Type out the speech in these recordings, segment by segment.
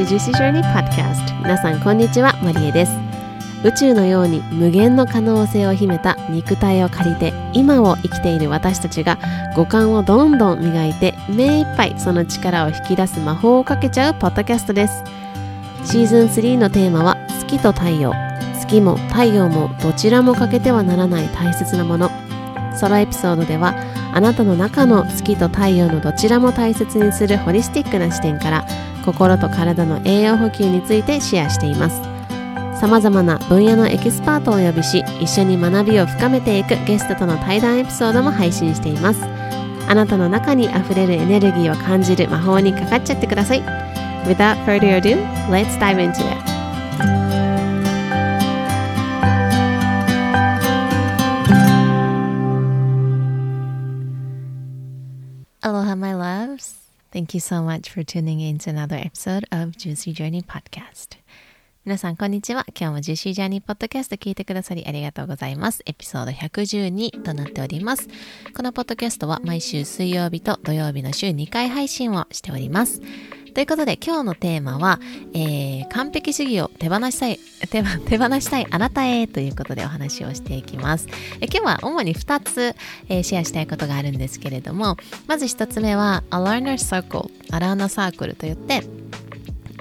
Welcome to Juicy Journey Podcast 皆さんこんにちは。マリエです。宇宙のように無限の可能性を秘めた肉体を借りて今を生きている私たちが五感をどんどん磨いて目いっぱいその力を引き出す魔法をかけちゃうポッドキャストです。シーズン3のテーマは月と太陽。月も太陽もどちらも欠けてはならない大切なもの。ソロエピソードではあなたの中の月と太陽のどちらも大切にするホリスティックな視点から心と体の栄養補給についてシェアしています。さまざまな分野のエキスパートをお呼びし一緒に学びを深めていくゲストとの対談エピソードも配信しています。あなたの中にあふれるエネルギーを感じる魔法にかかっちゃってください。Without further ado, let's dive into it. Aloha, my loves. Thank you so much for tuning in to another episode of Juicy Journey Podcast. 皆さん、こんにちは。今日も Juicy Journey Podcast 聞いてくださりありがとうございます。エピソード112となっております。このポッドキャストは毎週水曜日と土曜日の週2回配信をしております。ということで今日のテーマは、えー完璧主義を手放したい手放 手放したいあなたへということでお話をしていきます。え今日は主に2つ、えーシェアしたいことがあるんですけれどもまず1つ目は A l a r n e r Circle アラーナサークルといって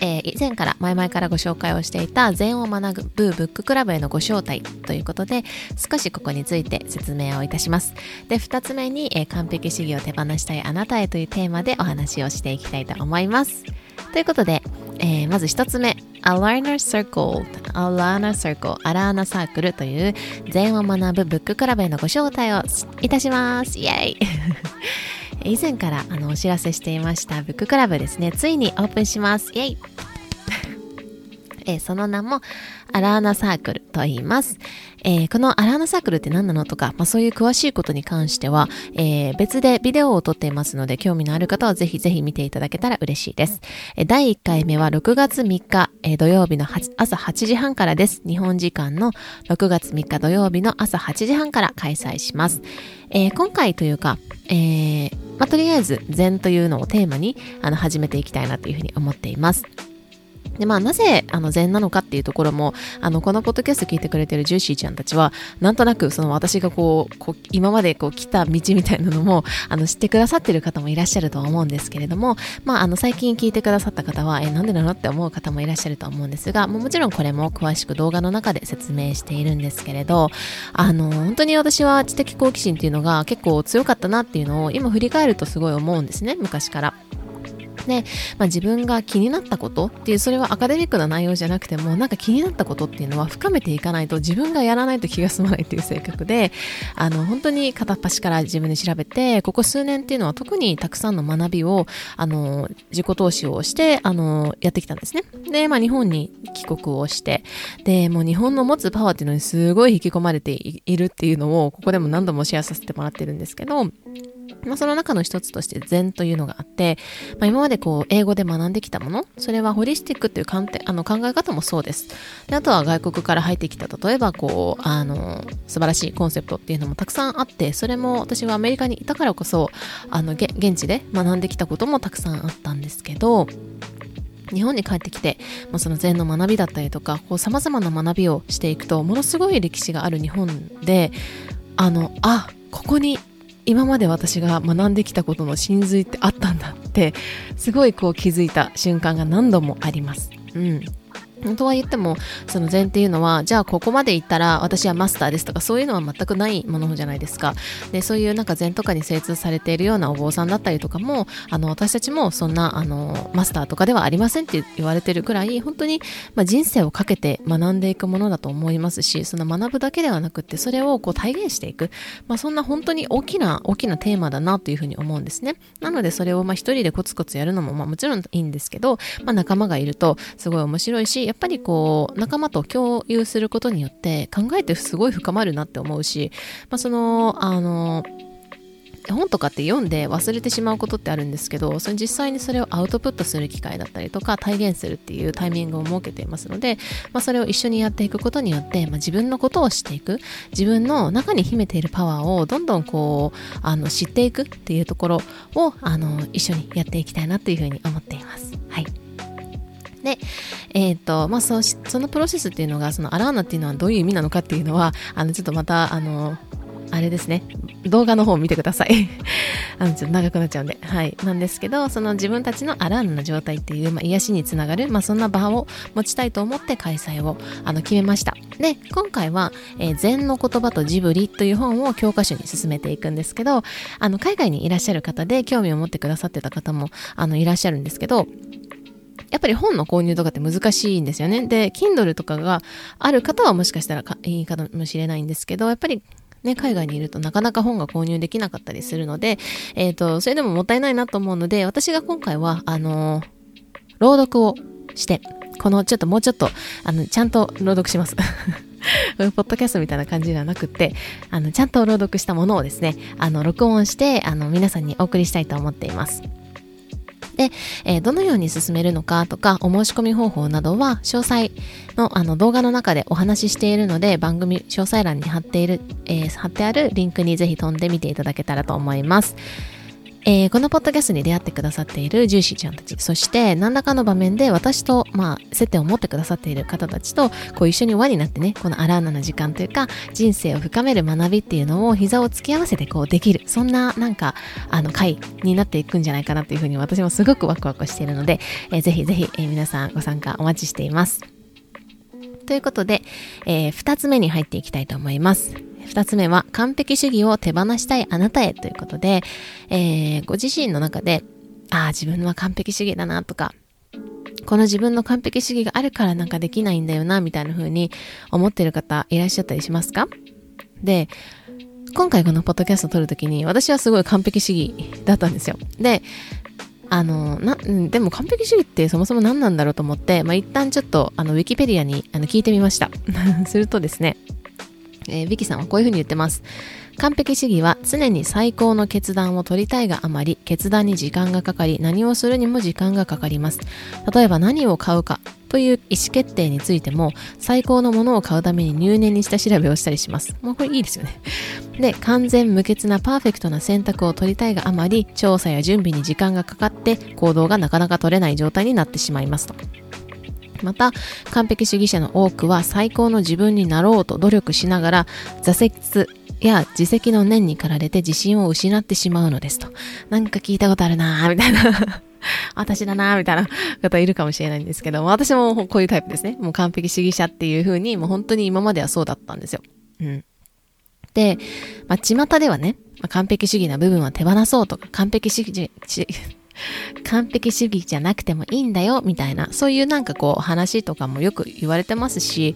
えー以前から前々からご紹介をしていた禅を学ぶブッククラブへのご招待ということで少しここについて説明をいたします。で2つ目に、えー完璧主義を手放したいあなたへというテーマでお話をしていきたいと思います。ということで、えーまず1つ目。A Learner Circle A Learner Circle アラーナサークルという禅を学ぶブッククラブへのご招待をいたします。イエイ。以前からあのお知らせしていましたブッククラブですねついにオープンしますイエイ えその名もアラーナサークルと言います。えーこのアラーナサークルって何なのとか、まあ、そういう詳しいことに関しては、えー別でビデオを撮っていますので、興味のある方はぜひぜひ見ていただけたら嬉しいです。えー第1回目は6月3日、え土曜日の朝8時半からです。日本時間の6月3日土曜日の朝8時半から開催します。え今回というか、えーまあ、とりあえず禅というのをテーマにあの始めていきたいなというふうに思っています。で、まあ、なぜ、あの、禅なのかっていうところも、あの、このポッドキャスト聞いてくれてるジューシーちゃんたちは、なんとなく、その私がこう、こう今までこう来た道みたいなのも、あの、知ってくださってる方もいらっしゃると思うんですけれども、まあ、あの、最近聞いてくださった方は、え、なんでなのって思う方もいらっしゃると思うんですが、もうもちろんこれも詳しく動画の中で説明しているんですけれど、あの、本当に私は知的好奇心っていうのが結構強かったなっていうのを、今振り返るとすごい思うんですね、昔から。で、まあ、自分が気になったことっていうそれはアカデミックな内容じゃなくてもなんか気になったことっていうのは深めていかないと自分がやらないと気が済まないっていう性格であの本当に片っ端から自分で調べてここ数年っていうのは特にたくさんの学びをあの自己投資をしてあのやってきたんですね。で、まあ、日本に帰国をしてでもう日本の持つパワーっていうのにすごい引き込まれているっていうのをここでも何度もシェアさせてもらってるんですけどまあ、その中の一つとして禅というのがあって、まあ、今までこう英語で学んできたものそれはホリスティックっていう観点あの考え方もそうです。であとは外国から入ってきた例えばこうあの素晴らしいコンセプトっていうのもたくさんあってそれも私はアメリカにいたからこそあの現地で学んできたこともたくさんあったんですけど日本に帰ってきて、まあ、その禅の学びだったりとかこう様々な学びをしていくとものすごい歴史がある日本であのあここに今まで私が学んできたことの真髄ってあったんだってすごいこう気づいた瞬間が何度もあります。うんとは言ってもその禅っていうのはじゃあここまで行ったら私はマスターですとかそういうのは全くないものじゃないですか。でそういうなんか禅とかに精通されているようなお坊さんだったりとかもあの私たちもそんなあのマスターとかではありませんって言われてるくらい本当に、まあ、人生をかけて学んでいくものだと思いますしその学ぶだけではなくってそれをこう体現していく、まあ、そんな本当に大きな大きなテーマだなというふうに思うんですね。なのでそれをまあ一人でコツコツやるのもまあもちろんいいんですけど、まあ、仲間がいるとすごい面白いしやっぱりこう仲間と共有することによって考えてすごい深まるなって思うし、まあ、そのあの本とかって読んで忘れてしまうことってあるんですけどその実際にそれをアウトプットする機会だったりとか体現するっていうタイミングを設けていますので、まあ、それを一緒にやっていくことによって、まあ、自分のことを知っていく自分の中に秘めているパワーをどんどんこうあの知っていくっていうところをあの一緒にやっていきたいなというふうに思っています。で、え、ー、と、まあそ、のプロセスっていうのが、そのアラーナっていうのはどういう意味なのかっていうのは、あの、ちょっとまた、あの、あれですね、動画の方を見てください。あの、ちょっと長くなっちゃうんで。はい。なんですけど、その自分たちのアラーナの状態っていう、まあ、癒しにつながる、まあ、そんな場を持ちたいと思って開催を、あの、決めました。で、今回は、えー、禅の言葉とジブリという本を教科書に進めていくんですけど、あの、海外にいらっしゃる方で興味を持ってくださってた方も、あの、いらっしゃるんですけど、やっぱり本の購入とかって難しいんですよね。で、Kindle とかがある方はもしかしたらいいかもしれないんですけど、やっぱりね、海外にいるとなかなか本が購入できなかったりするので、えっ、ー、と、それでももったいないなと思うので、私が今回は、あのー、朗読をして、このちょっともうちょっと、あの、ちゃんと朗読します。ポッドキャストみたいな感じではなくって、あの、ちゃんと朗読したものをですね、あの、録音して、あの、皆さんにお送りしたいと思っています。で、えー、どのように進めるのかとか、お申し込み方法などは、詳細のあの動画の中でお話ししているので、番組詳細欄に貼っている、えー、貼ってあるリンクにぜひ飛んでみていただけたらと思います。えー、このポッドキャストに出会ってくださっているジューシーちゃんたち、そして何らかの場面で私と、まあ、接点を持ってくださっている方たちと、こう一緒に輪になってね、このアラーナの時間というか、人生を深める学びっていうのを膝を突き合わせてこうできる、そんななんか、あの、回になっていくんじゃないかなっていうふうに私もすごくワクワクしているので、えー、ぜひぜひ、えー、皆さんご参加お待ちしています。ということで、えー、二つ目に入っていきたいと思います。二つ目は完璧主義を手放したいあなたへということで、えー、ご自身の中で、ああ、自分は完璧主義だなとか、この自分の完璧主義があるからなんかできないんだよな、みたいな風に思ってる方いらっしゃったりしますか？で、今回このポッドキャストを撮るときに私はすごい完璧主義だったんですよ。で、あの、な、でも完璧主義ってそもそも何なんだろうと思って、まあ、一旦ちょっとあのウィキペディアにあの聞いてみました。するとですね、えー、ビキさんはこういうふうに言ってます。完璧主義は常に最高の決断を取りたいがあまり決断に時間がかかり何をするにも時間がかかります。例えば何を買うかという意思決定についても最高のものを買うために入念に下調べをしたりします。もうこれいいですよね。で完全無欠なパーフェクトな選択を取りたいがあまり調査や準備に時間がかかって行動がなかなか取れない状態になってしまいますと。また完璧主義者の多くは最高の自分になろうと努力しながら挫折や自責の念に駆られて自信を失ってしまうのですと。なんか聞いたことあるなぁ、みたいな 私だなぁ、みたいな 方いるかもしれないんですけども、私もこういうタイプですね。もう完璧主義者っていう風に、もう本当に今まではそうだったんですよ。うん。で、まあ、巷ではね、ま、完璧主義な部分は手放そうとか、完璧主義、完璧主義じゃなくてもいいんだよ、みたいな、そういうなんかこう話とかもよく言われてますし、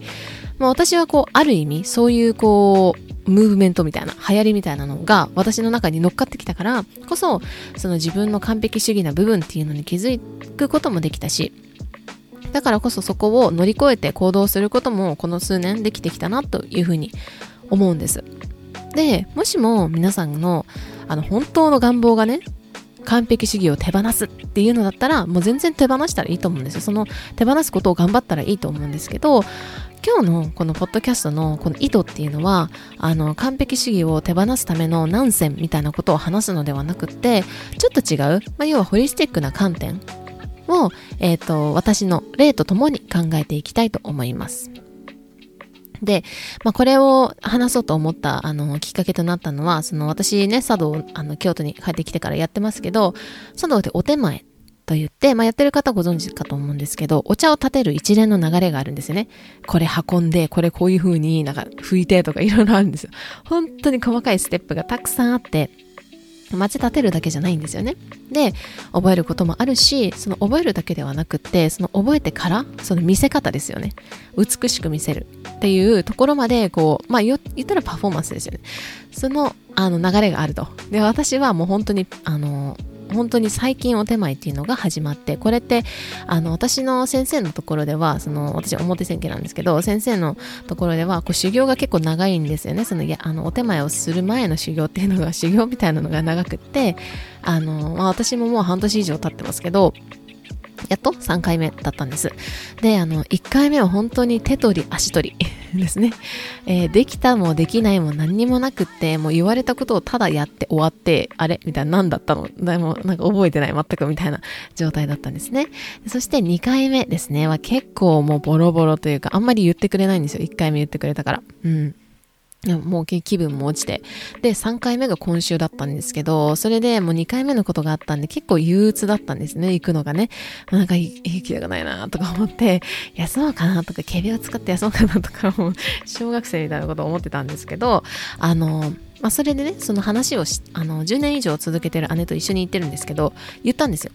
まあ、私はこう、ある意味、そういうこう、ムーブメントみたいな、流行りみたいなのが私の中に乗っかってきたからこそ、その自分の完璧主義な部分っていうのに気づくこともできたし、だからこそそこを乗り越えて行動することもこの数年できてきたなというふうに思うんです。で、もしも皆さんのあの本当の願望がね、完璧主義を手放すっていうのだったら、もう全然手放したらいいと思うんですよ。その手放すことを頑張ったらいいと思うんですけど、今日のこのポッドキャストのこの意図っていうのは、あの、完璧主義を手放すための難線みたいなことを話すのではなくって、ちょっと違う、まあ、要はホリスティックな観点を、えっ、ー、と、私の例とともに考えていきたいと思います。で、まあ、これを話そうと思った、あの、きっかけとなったのは、その、私ね、茶道、あの、京都に帰ってきてからやってますけど、茶道でお手前と言って、まあ、やってる方ご存知かと思うんですけど、お茶を立てる一連の流れがあるんですよね。これ運んで、これこういう風になんか拭いてとかいろいろあるんですよ。本当に細かいステップがたくさんあって、街立てるだけじゃないんですよね。で、覚えることもあるし、その覚えるだけではなくって、その覚えてから、その見せ方ですよね。美しく見せるっていうところまで、こう、まあ言ったらパフォーマンスですよね。その、あの流れがあると。で、私はもう本当に、あの、本当に最近お手前っていうのが始まってこれってあの私の先生のところではその私表千家なんですけど先生のところではこう修行が結構長いんですよね。そのいやあのお手前をする前の修行っていうのが修行みたいなのが長くってあの、まあ、私ももう半年以上経ってますけどやっと3回目だったんです。で、あの、1回目は本当に手取り足取り ですね。えー、できたもできないも何にもなくって、もう言われたことをただやって終わって、あれ？みたいな何だったの？でもなんか覚えてない全くみたいな状態だったんですね。そして2回目ですねは結構もうボロボロというか、あんまり言ってくれないんですよ。1回目言ってくれたから。うん。もう気分も落ちて。で、3回目が今週だったんですけど、それでもう2回目のことがあったんで、結構憂鬱だったんですね、行くのがね。なんか行きたくないなとか思って、休もうかなとか、ケビを使って休もうかなとか、もう小学生みたいなことを思ってたんですけど、あの、まあ、それでね、その話をあの、10年以上続けてる姉と一緒に行ってるんですけど、言ったんですよ。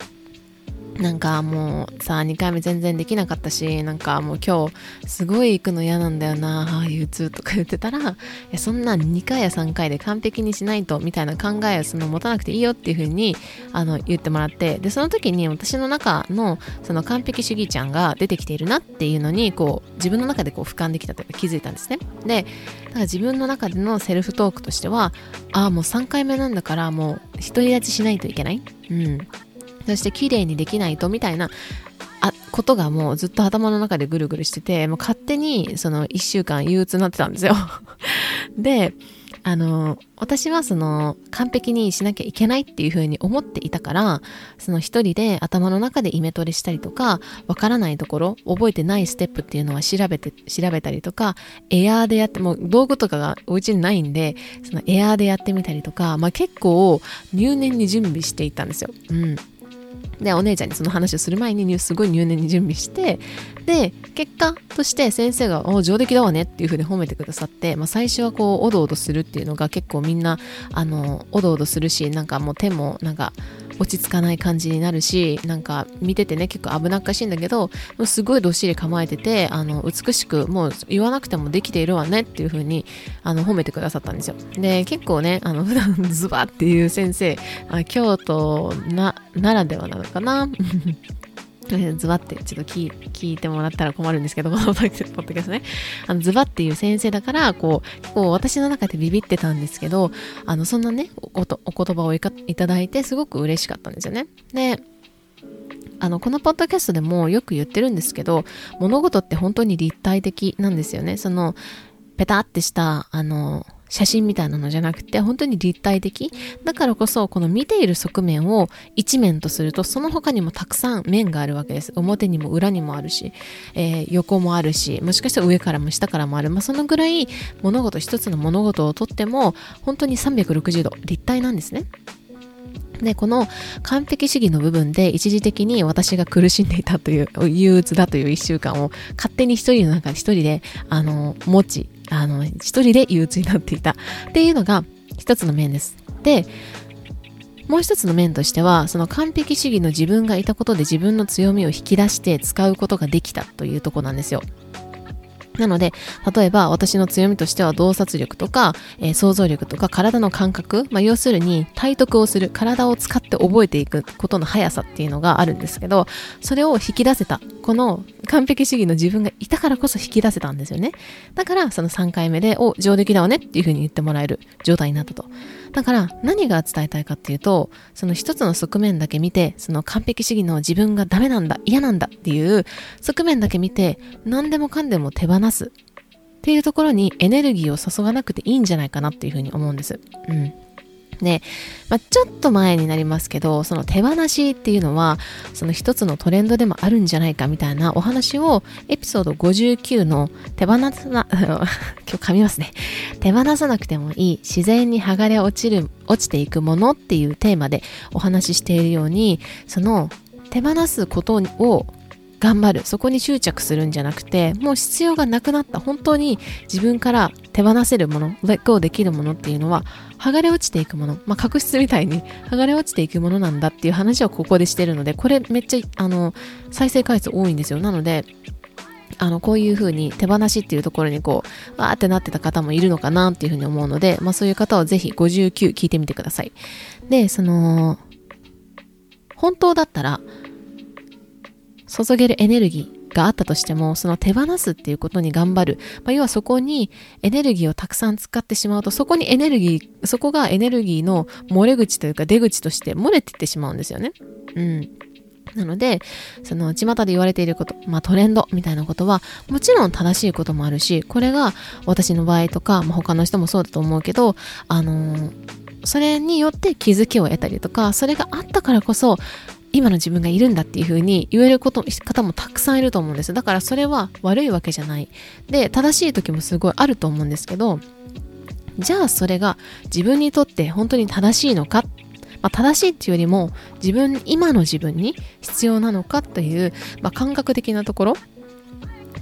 なんかもうさ、2回目全然できなかったし、なんかもう今日すごい行くの嫌なんだよな、ああ憂鬱とか言ってたら、いやそんな2回や3回で完璧にしないとみたいな考えをその持たなくていいよっていう風にあの言ってもらって、で、その時に私の中のその完璧主義ちゃんが出てきているなっていうのに、こう自分の中でこう俯瞰できたというか気づいたんですね。で、だから自分の中でのセルフトークとしては、ああもう3回目なんだからもう独り立ちしないといけない。うん。そして綺麗にできないとみたいなあことがもうずっと頭の中でぐるぐるしててもう勝手にその1週間憂鬱になってたんですよ であの私はその完璧にしなきゃいけないっていう風に思っていたからその一人で頭の中でイメトレしたりとかわからないところ覚えてないステップっていうのは調べて調べたりとかエアーでやってもう道具とかがお家にないんでそのエアーでやってみたりとか、まあ、結構入念に準備していたんですよ。うんで、お姉ちゃんにその話をする前にすごい入念に準備して、で、結果として先生が、お上出来だわねっていう風に褒めてくださって、まあ最初はこう、おどおどするっていうのが結構みんな、あの、おどおどするし、なんかもう手も、なんか、落ち着かない感じになるしなんか見ててね結構危なっかしいんだけどすごいどっしり構えててあの美しくもう言わなくてもできているわねっていう風にあの褒めてくださったんですよ。で結構ねあの普段ズバっていう先生京都ならではなのかな？ズバってちょっと聞聞いてもらったら困るんですけど、このポッドキャストね。あの、ズバっていう先生だから、こう、結構私の中でビビってたんですけど、あの、そんなね、おお言葉をいただいて、すごく嬉しかったんですよね。で、あの、このポッドキャストでもよく言ってるんですけど、物事って本当に立体的なんですよね。その、ペタってした、あの、写真みたいなのじゃなくて、本当に立体的。だからこそ、この見ている側面を一面とすると、その他にもたくさん面があるわけです。表にも裏にもあるし、えー、横もあるし、もしかしたら上からも下からもある。まあ、そのぐらい物事、一つの物事をとっても、本当に360度立体なんですね。で、この完璧主義の部分で一時的に私が苦しんでいたという、憂鬱だという一週間を勝手に一人の中で一人で、あの、持ち、あの、一人で憂鬱になっていたっていうのが一つの面です。で、もう一つの面としては、その完璧主義の自分がいたことで自分の強みを引き出して使うことができたというとこなんですよ。なので、例えば私の強みとしては洞察力とか、えー、想像力とか体の感覚、まあ、要するに体得をする、体を使って覚えていくことの速さっていうのがあるんですけど、それを引き出せた、この完璧主義の自分がいたからこそ引き出せたんですよね。だからその3回目で、お、上出来だわねっていう風に言ってもらえる状態になったと。だから何が伝えたいかっていうと、その一つの側面だけ見て、その完璧主義の自分がダメなんだ、嫌なんだっていう側面だけ見て、何でもかんでも手放すっていうところにエネルギーを注がなくていいんじゃないかなっていうふうに思うんです。うん。で、まあ、ちょっと前になりますけど、その手放しっていうのは、その一つのトレンドでもあるんじゃないかみたいなお話を、エピソード59の手放さな、今日噛みますね。手放さなくてもいい、自然に剥がれ落ちる、落ちていくものっていうテーマでお話ししているように、その手放すことを頑張る。そこに執着するんじゃなくてもう必要がなくなった本当に自分から手放せるもの let go できるものっていうのは剥がれ落ちていくもの、まあ、角質みたいに剥がれ落ちていくものなんだっていう話をここでしてるのでこれめっちゃあの再生回数多いんですよ。なのであの、こういう風に手放しっていうところにこう、わーってなってた方もいるのかなっていう風に思うので、まあそういう方はぜひ59聞いてみてください。で、その、本当だったら、注げるエネルギーがあったとしても、その手放すっていうことに頑張る。まあ、要はそこにエネルギーをたくさん使ってしまうと、そこにエネルギー、そこがエネルギーの漏れ口というか出口として漏れていってしまうんですよね。うん。なので、その、巷で言われていること、まあトレンドみたいなことは、もちろん正しいこともあるし、これが私の場合とか、まあ、他の人もそうだと思うけど、あのー、それによって気づきを得たりとか、それがあったからこそ、今の自分がいるんだっていう風に言えること方もたくさんいると思うんです。だからそれは悪いわけじゃない。で、正しい時もすごいあると思うんですけど、じゃあそれが自分にとって本当に正しいのか？まあ、正しいっていうよりも自分今の自分に必要なのかという、まあ、感覚的なところ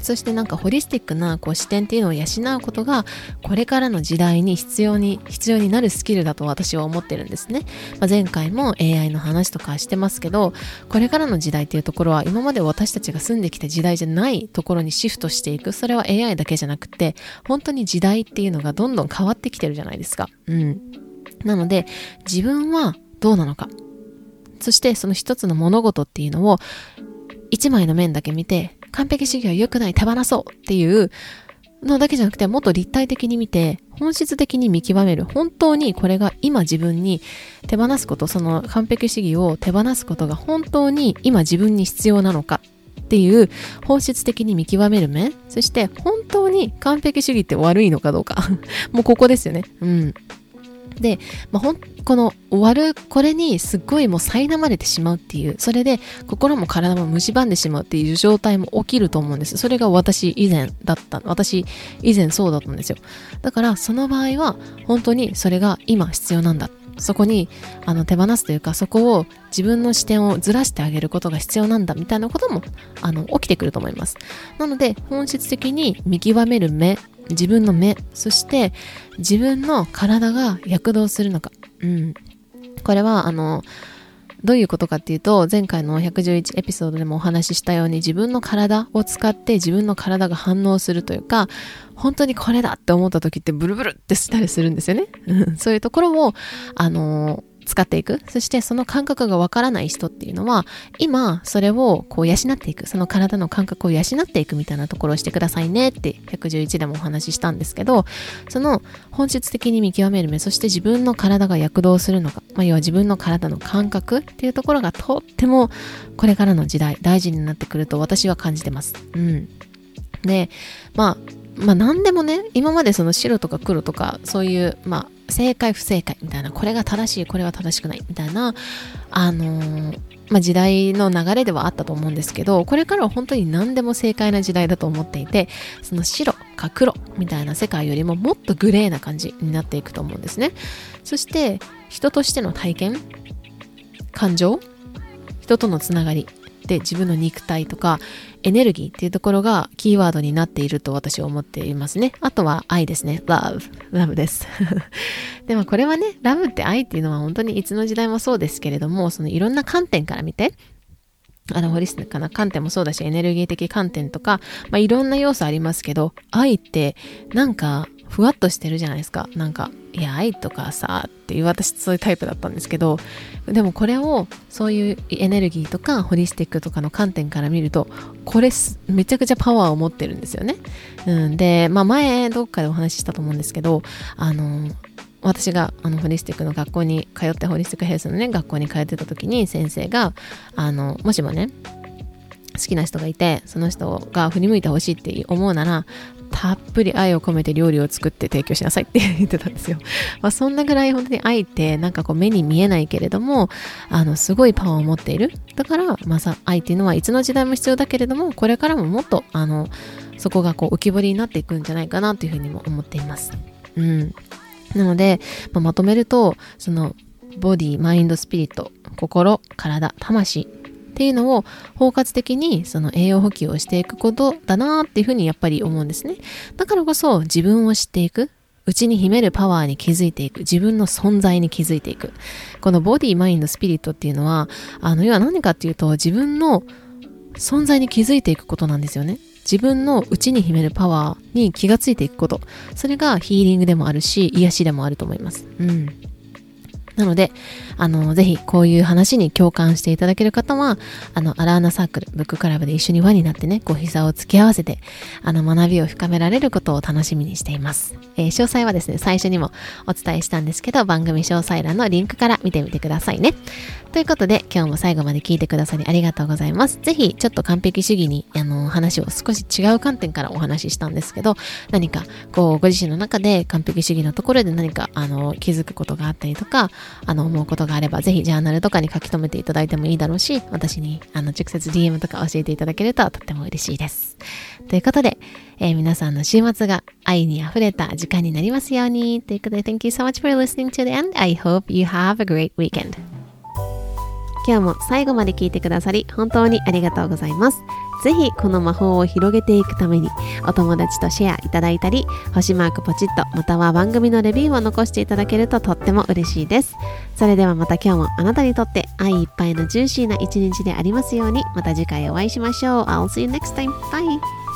そしてなんかホリスティックなこう視点っていうのを養うことがこれからの時代に必要に必要になるスキルだと私は思ってるんですね、まあ、前回も AI の話とかしてますけどこれからの時代っていうところは今まで私たちが住んできた時代じゃないところにシフトしていく。それは AI だけじゃなくて本当に時代っていうのがどんどん変わってきてるじゃないですか。うん。なので自分はどうなのか。そしてその一つの物事っていうのを一枚の面だけ見て完璧主義は良くない手放そうっていうのだけじゃなくてもっと立体的に見て本質的に見極める。本当にこれが今自分に手放すことその完璧主義を手放すことが本当に今自分に必要なのかっていう本質的に見極める目そして本当に完璧主義って悪いのかどうか。もうここですよね。うん。で、まあ、ほんこの終わるこれにすっごいもう苛まれてしまうっていうそれで心も体も蝕んでしまうっていう状態も起きると思うんです。それが私以前だった私以前そうだったんですよ。だからその場合は本当にそれが今必要なんだ。そこにあの手放すというかそこを自分の視点をずらしてあげることが必要なんだみたいなこともあの起きてくると思いますなので本質的に見極める目自分の目、そして自分の体が躍動するのか。うん。これは、あの、どういうことかっていうと、前回の111エピソードでもお話ししたように自分の体を使って自分の体が反応するというか、本当にこれだって思った時ってブルブルってしたりするんですよね。そういうところを、あの使っていく。そしてその感覚がわからない人っていうのは、今それをこう養っていく。その体の感覚を養っていくみたいなところをしてくださいねって111でもお話ししたんですけど、その本質的に見極める目、そして自分の体が躍動するのか、まあ、要は自分の体の感覚っていうところがとってもこれからの時代大事になってくると私は感じてます。うん。で、まあ、まあ何でもね、今までその白とか黒とかそういう、まあ正解不正解みたいな、これが正しい、これは正しくないみたいな、あのー、まあ、時代の流れではあったと思うんですけど、これからは本当に何でも正解な時代だと思っていて、その白か黒みたいな世界よりももっとグレーな感じになっていくと思うんですね。そして、人としての体験、感情、人とのつながり、で自分の肉体とかエネルギーっていうところがキーワードになっていると私は思っていますね。あとは愛ですね。love。love です。でもこれはね、ラブって愛っていうのは本当にいつの時代もそうですけれども、そのいろんな観点から見て、あの、ホリスティックな観点もそうだし、エネルギー的観点とか、まあ、いろんな要素ありますけど、愛ってなんかふわっとしてるじゃないですか。なんか、いや、愛とかさ、っていう私そういうタイプだったんですけど、でもこれをそういうエネルギーとかホリスティックとかの観点から見ると、これめちゃくちゃパワーを持ってるんですよね。うん、で、まあ前どっかでお話ししたと思うんですけど、あの、私があのホリスティックの学校に通ってホリスティックヘルスのね学校に通ってた時に先生があのもしもね好きな人がいてその人が振り向いてほしいって思うならたっぷり愛を込めて料理を作って提供しなさいって言ってたんですよ。まあ、そんなぐらい本当に愛ってなんかこう目に見えないけれども、あの、すごいパワーを持っている。だから、まさ、愛っていうのはいつの時代も必要だけれども、これからももっと、あの、そこがこう浮き彫りになっていくんじゃないかなというふうにも思っています。うん。なので、まあ、まとめると、その、ボディ、マインド、スピリット、心、体、魂っていうのを包括的にその栄養補給をしていくことだなっていうふうにやっぱり思うんですね。だからこそ自分を知っていく。内に秘めるパワーに気づいていく。自分の存在に気づいていく。このボディ、マインド、スピリットっていうのは、あの、要は何かっていうと自分の存在に気づいていくことなんですよね。自分の内に秘めるパワーに気がついていくこと。それがヒーリングでもあるし、癒しでもあると思います。うん。なので、あの、ぜひこういう話に共感していただける方は、あの、アラーナサークル、ブッククラブで一緒に輪になってね、こう膝を突き合わせて、あの、学びを深められることを楽しみにしています。えー、詳細はですね、最初にもお伝えしたんですけど、番組詳細欄のリンクから見てみてくださいね。ということで、今日も最後まで聞いてくださりありがとうございます。ぜひ、ちょっと完璧主義に、あの、話を少し違う観点からお話ししたんですけど、何か、こう、ご自身の中で完璧主義のところで何か、あの、気づくことがあったりとか、あの、思うことががあれば、ぜひ、ジャーナルとかに書き留めていただいてもいいだろうし、私に、あの、直接 DM とか教えていただけるととっても嬉しいです。ということで、えー、皆さんの週末が愛に溢れた時間になりますように。ということで、Thank you so much for listening to the end. I hope you have a great weekend. 今日も最後まで聞いてくださり本当にありがとうございます。ぜひこの魔法を広げていくためにお友達とシェアいただいたり星マークポチッとまたは番組のレビューを残していただけるととっても嬉しいです。それではまた今日もあなたにとって愛いっぱいのジューシーな一日でありますようにまた次回お会いしましょう。I'll see you next time. Bye!